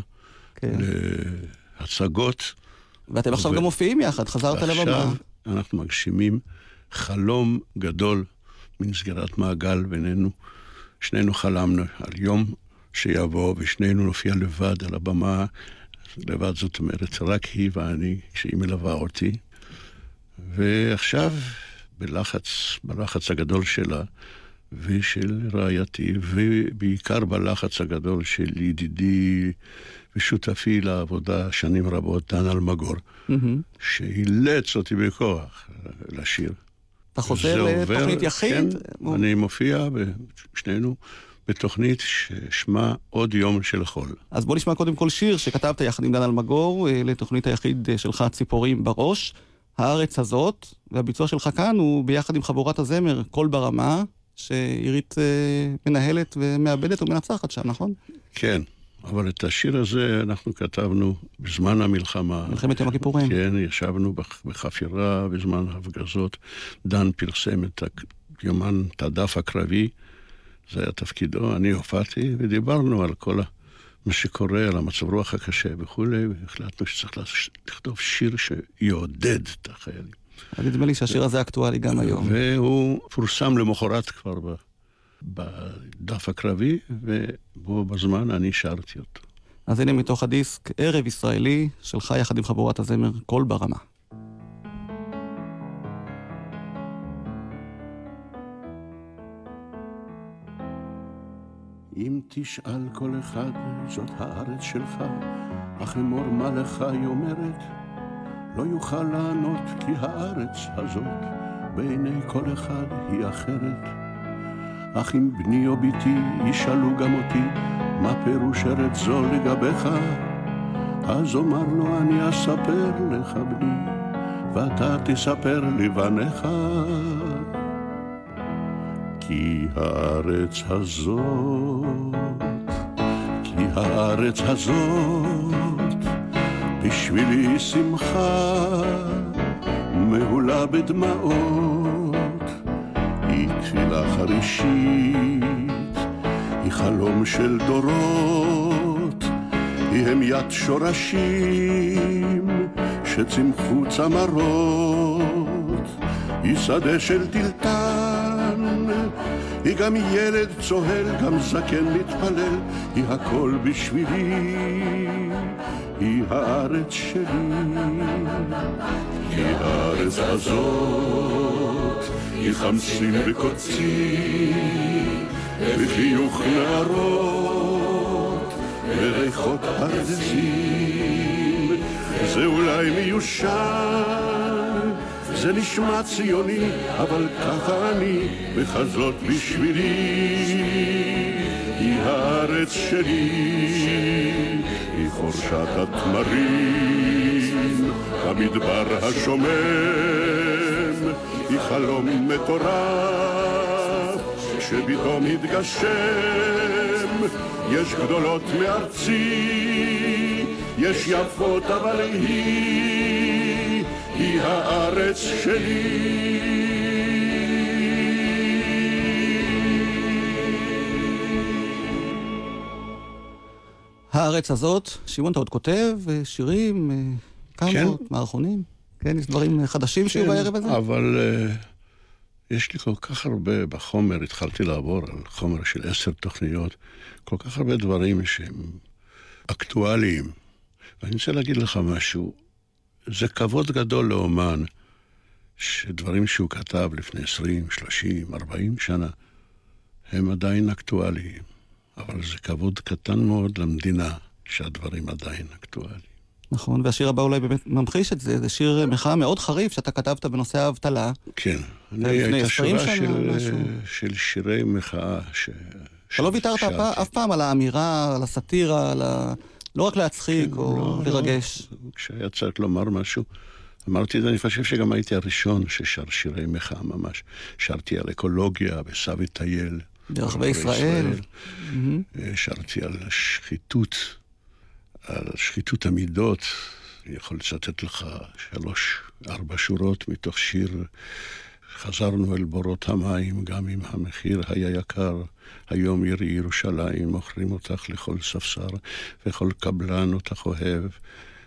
A: כן.
C: להצגות.
A: ואתם עכשיו
C: ו-
A: גם מופיעים יחד, חזרת לבמה.
C: עכשיו אנחנו מגשימים חלום גדול מין סגירת מעגל בינינו. שנינו חלמנו על יום שיבוא ושנינו נופיע לבד על הבמה, לבד זאת אומרת, רק היא ואני, כשהיא מלווה אותי. ועכשיו, בלחץ, בלחץ הגדול שלה ושל רעייתי, ובעיקר בלחץ הגדול של ידידי ושותפי לעבודה שנים רבות, דן אלמגור, mm-hmm. שאילץ אותי בכוח לשיר.
A: אתה חוזר לתוכנית יחיד? כן,
C: הוא... אני מופיע, שנינו, בתוכנית ששמה עוד יום של חול.
A: אז בוא נשמע קודם כל שיר שכתבת יחד עם דן אלמגור, אה, לתוכנית היחיד שלך, ציפורים בראש. הארץ הזאת, והביצוע שלך כאן הוא ביחד עם חבורת הזמר, קול ברמה, שעירית אה, מנהלת ומאבדת ומנצחת שם, נכון?
C: כן, אבל את השיר הזה אנחנו כתבנו בזמן המלחמה.
A: מלחמת יום הכיפורים.
C: כן, ישבנו בחפירה בזמן ההפגזות. דן פרסם את היומן, את הדף הקרבי, זה היה תפקידו, אני הופעתי, ודיברנו על כל מה שקורה, על המצב רוח הקשה וכולי, והחלטנו שצריך לכתוב שיר שיעודד את החיילים.
A: נדמה לי שהשיר הזה אקטואלי גם היום.
C: והוא פורסם למחרת כבר בדף הקרבי, ובו בזמן אני שרתי אותו.
A: אז הנה מתוך הדיסק, ערב ישראלי, שלך יחד עם חבורת הזמר, קול ברמה.
I: אם תשאל כל אחד, זאת הארץ שלך, אך אמור מה לך היא אומרת, לא יוכל לענות כי הארץ הזאת בעיני כל אחד היא אחרת. אך אם בני או בתי ישאלו גם אותי מה פירוש ארץ זו לגביך, אז אומר לו אני אספר לך בני, ואתה תספר לבניך. כי הארץ הזאת, כי הארץ הזאת, בשבילי שמחה מהולה בדמעות, תפילה חרישית, היא חלום של דורות, היא המיית שורשים שצמחו צמרות, היא שדה של טלטן, היא גם ילד צוהל, גם זקן מתפלל, היא הכל בשבילי, היא הארץ שלי. כי הארץ הזאת היא חמסין וקוצי, וחיוך נערות, וריחות פרדסים, זה אולי מיושן. זה נשמע ציוני, אבל ככה אני, וכזאת בשבילי. היא הארץ שלי, היא חורשת התמרים, המדבר השומם, היא חלום מטורף, שפתאום התגשם, יש גדולות מארצי, יש יפות אבל היא, היא הארץ שלי.
A: הארץ הזאת, שמעון, אתה עוד כותב אה, שירים, אה, כמה,
C: כן.
A: מערכונים? כן, יש דברים חדשים שיהיו בערב הזה?
C: אבל uh, יש לי כל כך הרבה בחומר, התחלתי לעבור על חומר של עשר תוכניות, כל כך הרבה דברים שהם אקטואליים. ואני רוצה להגיד לך משהו, זה כבוד גדול לאומן, שדברים שהוא כתב לפני 20, 30, 40 שנה, הם עדיין אקטואליים. אבל זה כבוד קטן מאוד למדינה שהדברים עדיין אקטואליים.
A: נכון, והשיר הבא אולי באמת ממחיש את זה, זה שיר מחאה מאוד חריף שאתה כתבת בנושא האבטלה.
C: כן, אני
A: לפני
C: הייתה
A: 20
C: שורה של,
A: משהו.
C: של שירי מחאה ש...
A: אתה לא ויתרת אף פעם על האמירה, על הסאטירה, על ה... לא רק להצחיק
C: כן,
A: או
C: לא, לא. כשהיה צריך לומר משהו, אמרתי את זה, אני חושב שגם הייתי הראשון ששר שירי מחאה ממש. שרתי על אקולוגיה וסבי טייל.
A: ברחבי ישראל. מהמם.
C: אה, שרתי על השחיתות, על שחיתות המידות. אני יכול לצטט לך שלוש, ארבע שורות מתוך שיר חזרנו אל בורות המים, גם אם המחיר היה יקר. היום עירי ירושלים, מוכרים אותך לכל ספסר, וכל קבלן אותך אוהב.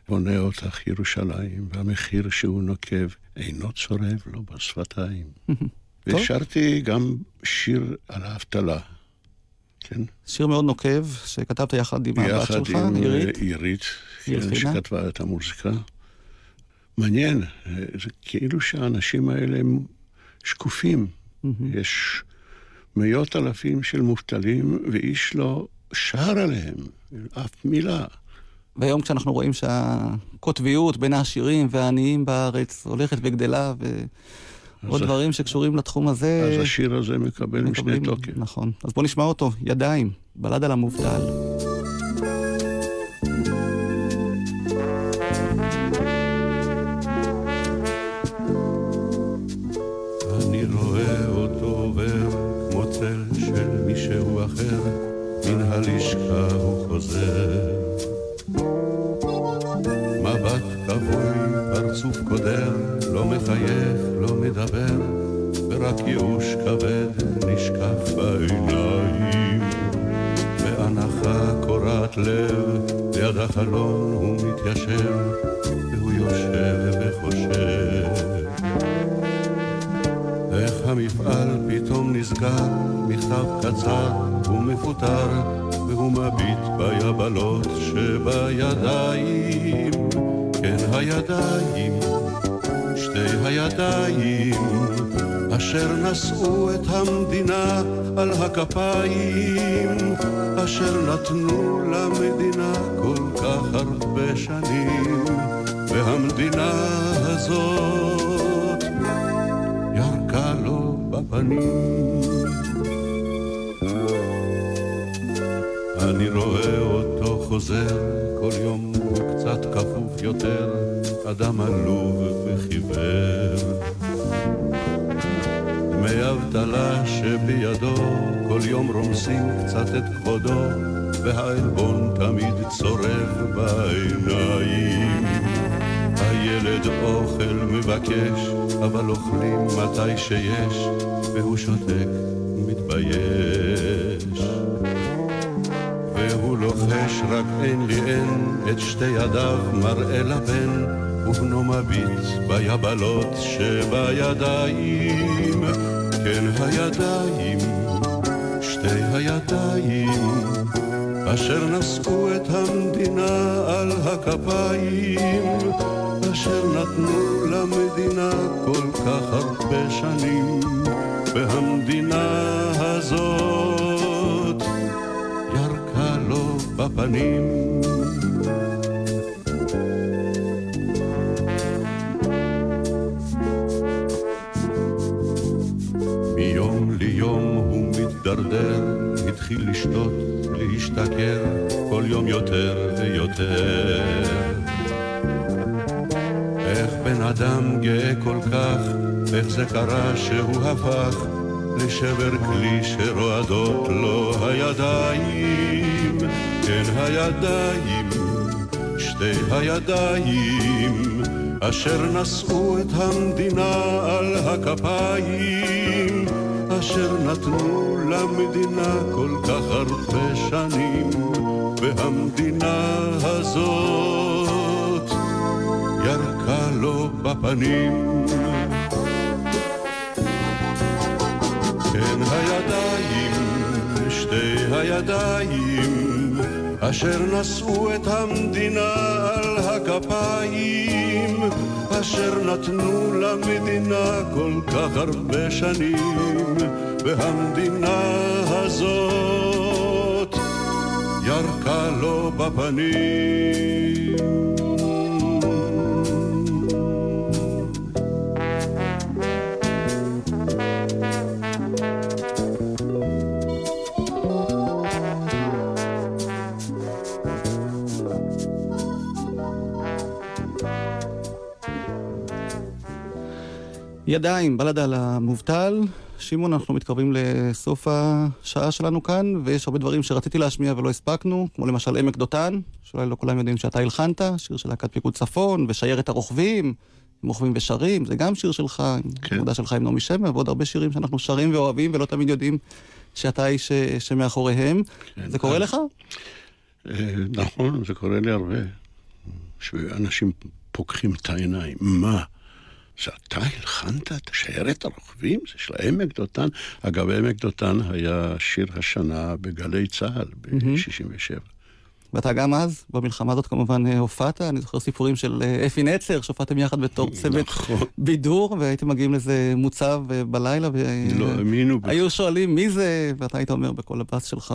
C: בונה אותך ירושלים, והמחיר שהוא נוקב אינו צורב לו בשפתיים. [laughs] ושרתי גם שיר על האבטלה. כן?
A: שיר מאוד נוקב, שכתבת יחד עם הבת
C: יחד
A: שלך,
C: עם
A: עירית.
C: אה, עירית,
A: עיר
C: כן. שכתבה את המוזיקה. מעניין, אה, זה כאילו שהאנשים האלה הם שקופים. יש מאות אלפים של מובטלים, ואיש לא שר עליהם, אף מילה.
A: והיום כשאנחנו רואים שהקוטביות בין העשירים והעניים בארץ הולכת וגדלה, ועוד
C: אז-
A: דברים שקשורים לתחום הזה...
C: אז השיר הזה מקבל משנה תוקף.
A: נכון. אז בוא נשמע אותו, ידיים, בלד על המובטל.
I: ורק ייאוש כבד נשקף בעיניים. ואנחה קורעת לב, ליד החלון הוא מתיישב, והוא יושב וחושב. איך המפעל פתאום נסגר, מכתב קצר ומפוטר, והוא מביט ביבלות שבידיים. כן, הידיים, שתי הידיים, אשר נשאו את המדינה על הכפיים, אשר נתנו למדינה כל כך הרבה שנים, והמדינה הזאת ירקה לו בפנים. אני רואה אותו חוזר, כל יום הוא קצת כפוף יותר, אדם עלוב וחיוור. שבידו, כל יום רומסים קצת את כבודו, והעלבון תמיד צורב בעיניים. הילד אוכל מבקש, אבל אוכלים מתי שיש, והוא שותק, מתבייש. והוא לוחש רק אין לי אין, את שתי ידיו מראה לבן, ובנו מביט ביבלות שבידיים. כן הידיים, שתי הידיים, אשר נשאו את המדינה על הכפיים, אשר נתנו למדינה כל כך הרבה שנים, והמדינה הזאת ירקה לו בפנים. ליום הוא מתדרדר, התחיל לשתות, להשתכר, כל יום יותר ויותר. איך בן אדם גאה כל כך, איך זה קרה שהוא הפך לשבר כלי שרועדות לו הידיים, כן הידיים, שתי הידיים, אשר נשאו את המדינה על הכפיים, אשר נתנו למדינה כל כך הרבה שנים, והמדינה הזאת ירקה לו בפנים. כן הידיים, שתי הידיים, אשר נשאו את המדינה על הכפיים, אשר נתנו למדינה כל כך הרבה שנים, והמדינה הזאת ירקה לו בפנים.
A: ידיים, בלד על המובטל. שמעון, אנחנו מתקרבים לסוף השעה שלנו כאן, ויש הרבה דברים שרציתי להשמיע ולא הספקנו, כמו למשל עמק דותן, שאולי לא כולם יודעים שאתה הלחנת, שיר של להקת פיקוד צפון, ושיירת הרוכבים, הם רוכבים ושרים, זה גם שיר שלך,
C: כן.
A: עבודה שלך עם נעמי שמר, ועוד הרבה שירים שאנחנו שרים ואוהבים, ולא תמיד יודעים שאתה האיש ש- שמאחוריהם.
C: כן,
A: זה קורה
C: אז-
A: לך?
C: אה, נכון, זה קורה לי הרבה. שאנשים פוקחים את העיניים. מה? זה אתה הלחנת את שיירת הרוכבים? זה של העמק דותן? אגב, עמק דותן היה שיר השנה בגלי צה"ל ב-67.
A: ואתה גם אז, במלחמה הזאת כמובן אה, הופעת, אני זוכר סיפורים של אה, אפי נצר, שהופעתם יחד בתור צוות
C: נכון.
A: בידור, והייתם מגיעים לאיזה מוצב אה, בלילה,
C: לא האמינו.
A: והיו שואלים מי זה, ואתה היית אומר בכל הבאס שלך,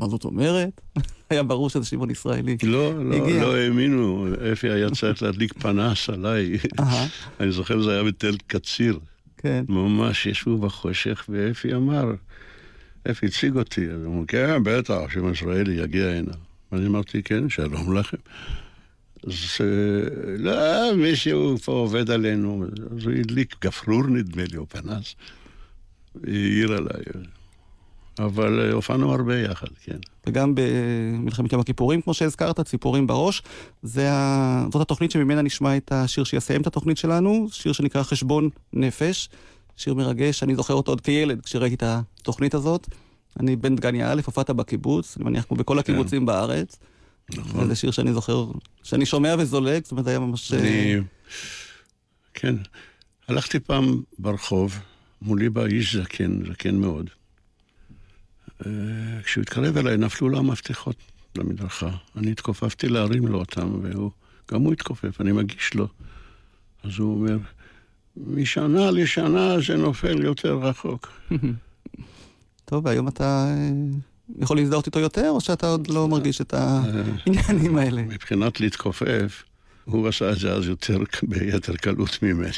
A: מה זאת אומרת? [laughs] היה ברור שזה שמעון ישראלי.
C: לא, לא,
A: הגיע.
C: לא האמינו, אפי היה צריך להדליק פנס עליי. [laughs] אני זוכר זה היה בתל קציר.
A: כן.
C: ממש ישבו בחושך, ואפי אמר, אפי הציג אותי, אז הוא אמר, כן, בטח, שמעון ישראלי יגיע הנה. ואני אמרתי, כן, שלום לכם. אז לא, מישהו פה עובד עלינו, אז הוא הדליק גפרור נדמה לי, או פנס, העיר עליי. אבל אה, הופענו הרבה יחד, כן.
A: וגם במלחמת יום הכיפורים, כמו שהזכרת, ציפורים בראש. זה ה... זאת התוכנית שממנה נשמע את השיר שיסיים את התוכנית שלנו, שיר שנקרא חשבון נפש. שיר מרגש, אני זוכר אותו עוד כילד כשראיתי את התוכנית הזאת. אני בן דגניה א', הופעת בקיבוץ, אני מניח כמו בכל הקיבוצים בארץ.
C: נכון.
A: זה שיר שאני זוכר, שאני שומע וזולג, זאת אומרת, היה ממש...
C: אני... כן. הלכתי פעם ברחוב, מולי בא איש זקן, זקן מאוד. אה, כשהוא התקרב אליי, נפלו לו המפתחות למדרכה. אני התכופפתי להרים לו אותם, והוא... גם הוא התכופף, אני מגיש לו. אז הוא אומר, משנה לשנה זה נופל יותר רחוק. [laughs]
A: טוב, והיום אתה אה, יכול להזדהות איתו יותר, או שאתה עוד לא מרגיש את [laughs] העניינים האלה?
C: מבחינת להתכופף, הוא עשה את זה אז יותר, [laughs] ביתר קלות ממני.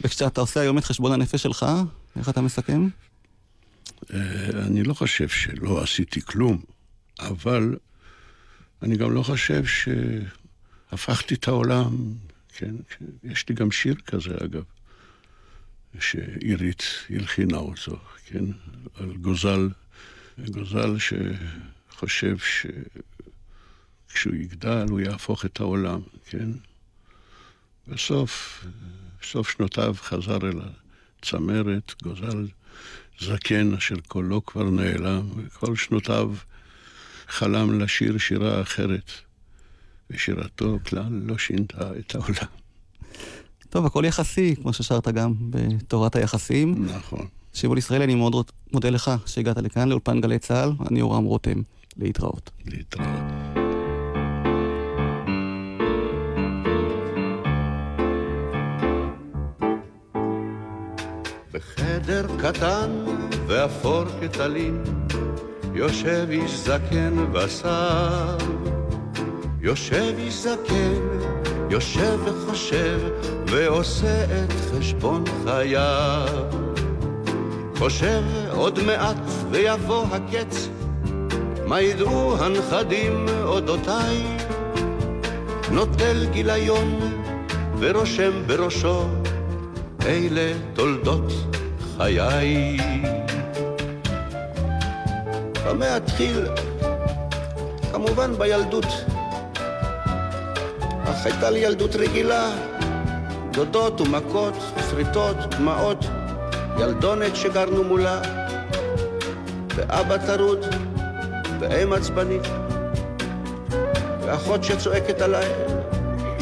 A: וכשאתה עושה היום את חשבון הנפש שלך, איך אתה מסכם?
C: אה, אני לא חושב שלא עשיתי כלום, אבל אני גם לא חושב שהפכתי את העולם, כן? יש לי גם שיר כזה, אגב, שעירית הלחינה אותו, כן? על גוזל, גוזל שחושב שכשהוא יגדל הוא יהפוך את העולם, כן? בסוף, בסוף שנותיו חזר אל הצמרת, גוזל זקן אשר קולו כבר נעלם, וכל שנותיו חלם לשיר שירה אחרת, ושירתו כלל לא שינתה את העולם.
A: טוב, הכל יחסי, כמו ששרת גם בתורת היחסים.
C: נכון.
A: שמעון ישראלי, אני מאוד מודה לך שהגעת לכאן, לאולפן גלי צה"ל. אני אורם רותם. להתראות.
C: להתראות.
H: בחדר קטן ואפור כטלין, יושב איש זקן ושר. יושב איש זקן, יושב וחושב, ועושה את חשבון חייו. חושב עוד מעט ויבוא הקץ, מה ידעו הנכדים אודותיי? נוטל גיליון ורושם בראשו אלה תולדות חיי. במה אתחיל? כמובן בילדות. אך הייתה לי ילדות רגילה, דודות ומכות, שריטות, דמעות, ילדונת שגרנו מולה, ואבא טרוד, ואם עצבנית, ואחות שצועקת עליי,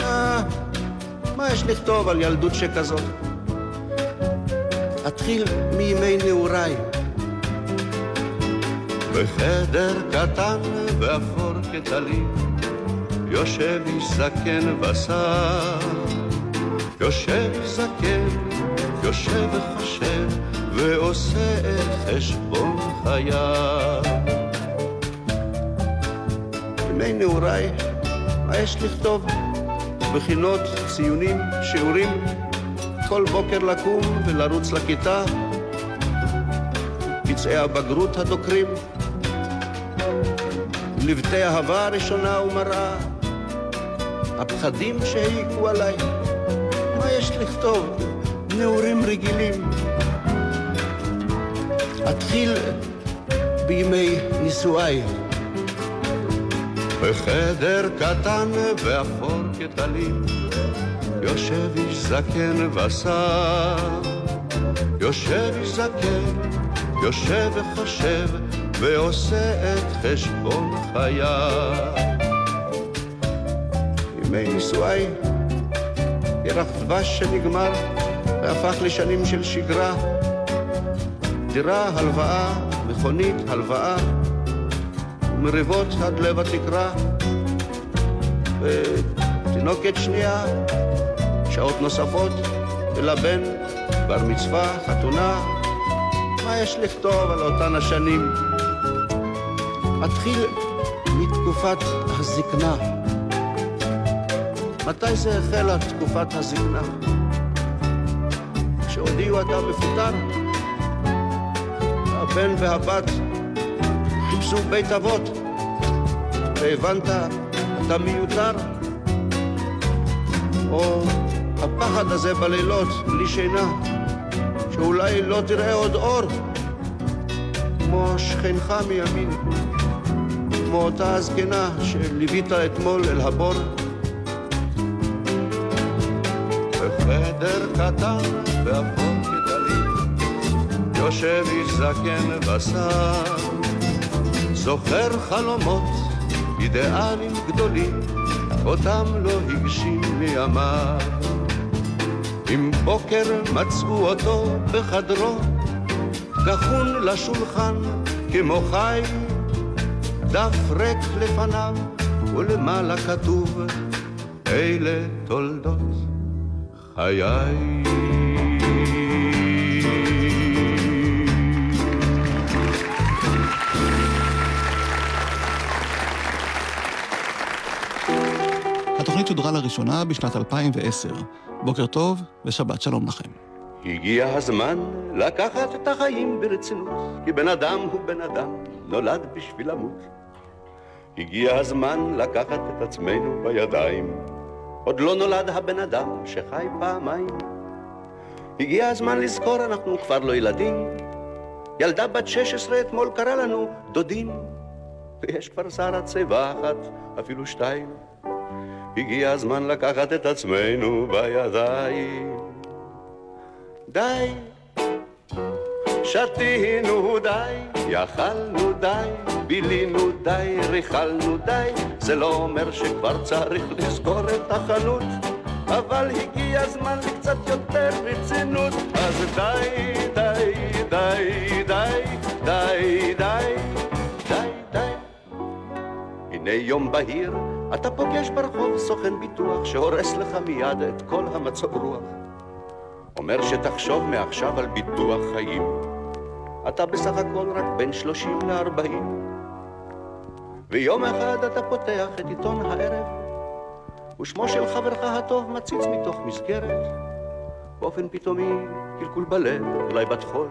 H: אה, מה יש לכתוב על ילדות שכזאת? אתחיל מימי נעוריי. בחדר קטן ואפור כטלית, יושב איש זקן ושר. יושב זקן, יושב וחושב, ועושה את חשבון חייו. ימי נעוריי, מה יש לכתוב? בחינות, ציונים, שיעורים, כל בוקר לקום ולרוץ לכיתה, פצעי הבגרות הדוקרים, לבטי אהבה ראשונה ומראה, הפחדים שהעיקו עליי, מה יש לכתוב? נעורים רגילים. אתחיל בימי נישואיי. בחדר קטן ואפור כטלית יושב איש זקן ושר, יושב איש זקן, יושב וחושב, ועושה את חשבון חייו. ימי נישואיי, ירח דבש שנגמר, והפך לשנים של שגרה. דירה, הלוואה, מכונית, הלוואה, ומריבות עד לב התקרה. ותינוקת שנייה, שעות נוספות, ולבן, בר מצווה, חתונה. מה יש לכתוב על אותן השנים? אתחיל מתקופת הזקנה. מתי זה החלה תקופת הזקנה? כשהודיעו אתה מפוטר? הבן והבת חיפשו בית אבות, והבנת אתה מיותר? או הפחד הזה בלילות, בלי שינה, שאולי לא תראה עוד אור, כמו שכנך מימין, כמו אותה הזקנה שליווית אתמול אל הבור. בחדר קטן ואפור כטלית, יושב איש זקן בשר, זוכר חלומות, אידיאלים גדולים, אותם לא הגשים מימיו. עם בוקר מצאו אותו בחדרו, כחון לשולחן כמו חי, דף ריק לפניו ולמעלה כתוב, אלה תולדות חיי.
A: התוכנית שודרה לראשונה בשנת 2010. בוקר טוב ושבת שלום לכם.
H: הגיע הזמן לקחת את החיים ברצינות, כי בן אדם הוא בן אדם, נולד בשביל למות. הגיע הזמן לקחת את עצמנו בידיים, עוד לא נולד הבן אדם שחי פעמיים. הגיע הזמן לזכור, אנחנו כבר לא ילדים. ילדה בת 16 אתמול קרא לנו דודים, ויש כבר שרה צבע אחת, אפילו שתיים. הגיע הזמן לקחת את עצמנו בידיים. די, שתינו די, יכלנו די, בילינו די, ריכלנו די, זה לא אומר שכבר צריך לסגור את החנות, אבל הגיע הזמן לקצת יותר רצינות, אז די, די, די, די, די, די. הנה יום בהיר, אתה פוגש ברחוב סוכן ביטוח שהורס לך מיד את כל המצב רוח. אומר שתחשוב מעכשיו על ביטוח חיים. אתה בסך הכל רק בין שלושים לארבעים. ויום אחד אתה פותח את עיתון הערב, ושמו של חברך הטוב מציץ מתוך מסגרת. באופן פתאומי, קלקול בלב, אולי בת חול.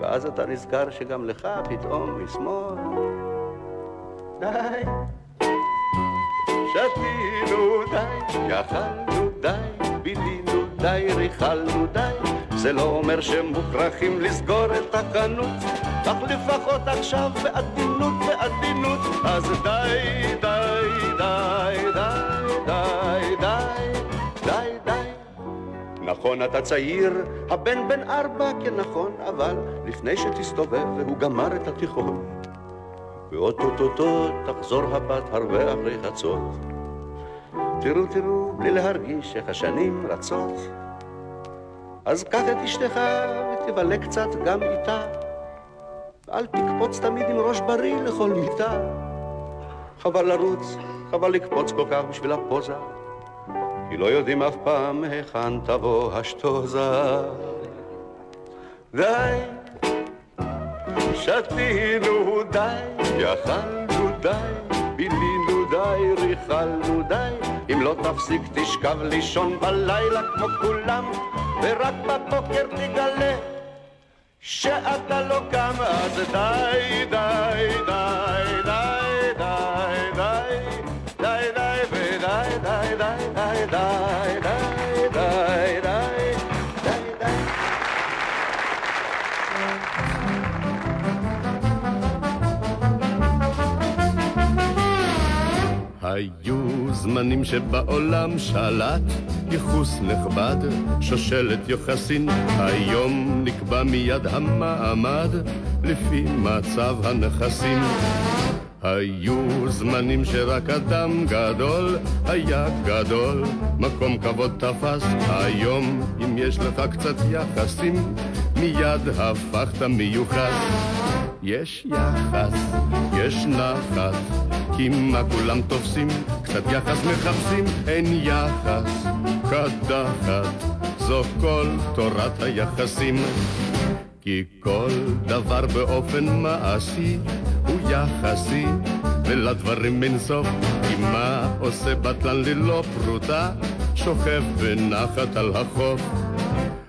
H: ואז אתה נזכר שגם לך פתאום משמאל. די, שתינו די, יכלנו די, בילינו די, ריכלנו די, זה לא אומר שמוכרחים לסגור את החנות, אך לפחות עכשיו בעדינות, בעדינות, אז די, די, די, די, די, די. נכון, אתה צעיר, הבן בן ארבע, כן נכון, אבל לפני שתסתובב והוא גמר את התיכון, ואו-טו-טו-טו תחזור הבת הרבה אחרי חצות. תראו, תראו, בלי להרגיש איך השנים רצות. אז קח את אשתך ותבלה קצת גם איתה. אל תקפוץ תמיד עם ראש בריא לכל מיטה. חבל לרוץ, חבל לקפוץ כל כך בשביל הפוזה. כי לא יודעים אף פעם היכן תבוא השטוזה. די, שתינו די, יכלנו די, בילינו די, ריכלנו די. אם לא תפסיק תשכב לישון בלילה כמו כולם, ורק בבוקר תגלה שאתה לא קם, אז די, די, די, די,
I: זמנים שבעולם שלט ייחוס נכבד, שושלת יוחסין, היום נקבע מיד המעמד לפי מצב הנכסים.
B: היו זמנים שרק אדם גדול היה גדול, מקום כבוד תפס. היום, אם יש לך קצת יחסים, מיד הפכת מיוחס. יש יחס, יש נחת, מה כולם תופסים? קצת יחס מחפשים, אין יחס, קדחת, זו כל תורת היחסים. כי כל דבר באופן מעשי הוא יחסי, ולדברים אין סוף. כי מה עושה בטלן ללא פרוטה? שוכב בנחת על החוף.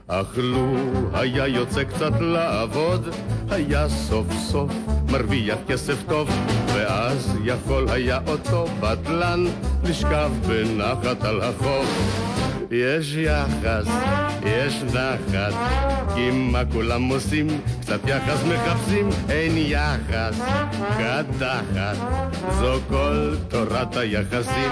B: אך לו היה יוצא קצת לעבוד, היה סוף סוף מרוויח כסף טוב, ואז יכול היה אותו בטלן לשכב בנחת על החוף. יש יחס, יש נחת, כי מה כולם עושים? קצת יחס מחפשים, אין יחס, קדחת, זו כל תורת היחסים.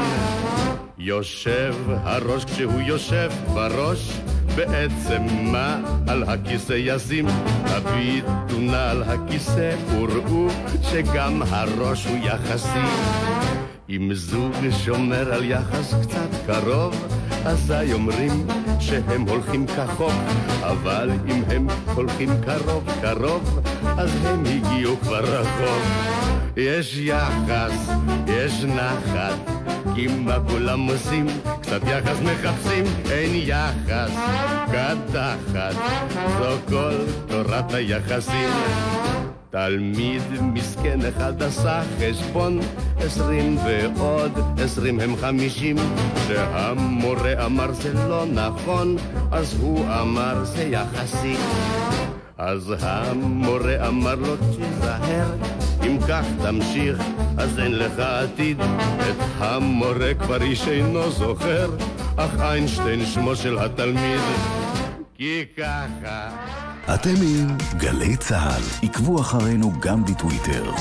B: יושב הראש כשהוא יושב בראש, בעצם מה על הכיסא ישים? הביטו נא על הכיסא וראו שגם הראש הוא יחסי. אם זוג שומר על יחס קצת קרוב, אזי אומרים שהם הולכים כחוק, אבל אם הם הולכים קרוב קרוב, אז הם הגיעו כבר רחוק. יש יחס, יש נחת, מה כולם עושים? קצת יחס מחפשים, אין יחס, קדחת, זו כל תורת היחסים. תלמיד מסכן אחד עשה חשבון, עשרים ועוד עשרים הם חמישים. כשהמורה אמר זה לא נכון, אז הוא אמר זה יחסי. אז המורה אמר לו תיזהר, אם כך תמשיך, אז אין לך עתיד. את המורה כבר איש אינו זוכר, אך איינשטיין שמו של התלמיד. כי ככה...
J: אתם עם גלי צה"ל, עקבו אחרינו גם בטוויטר.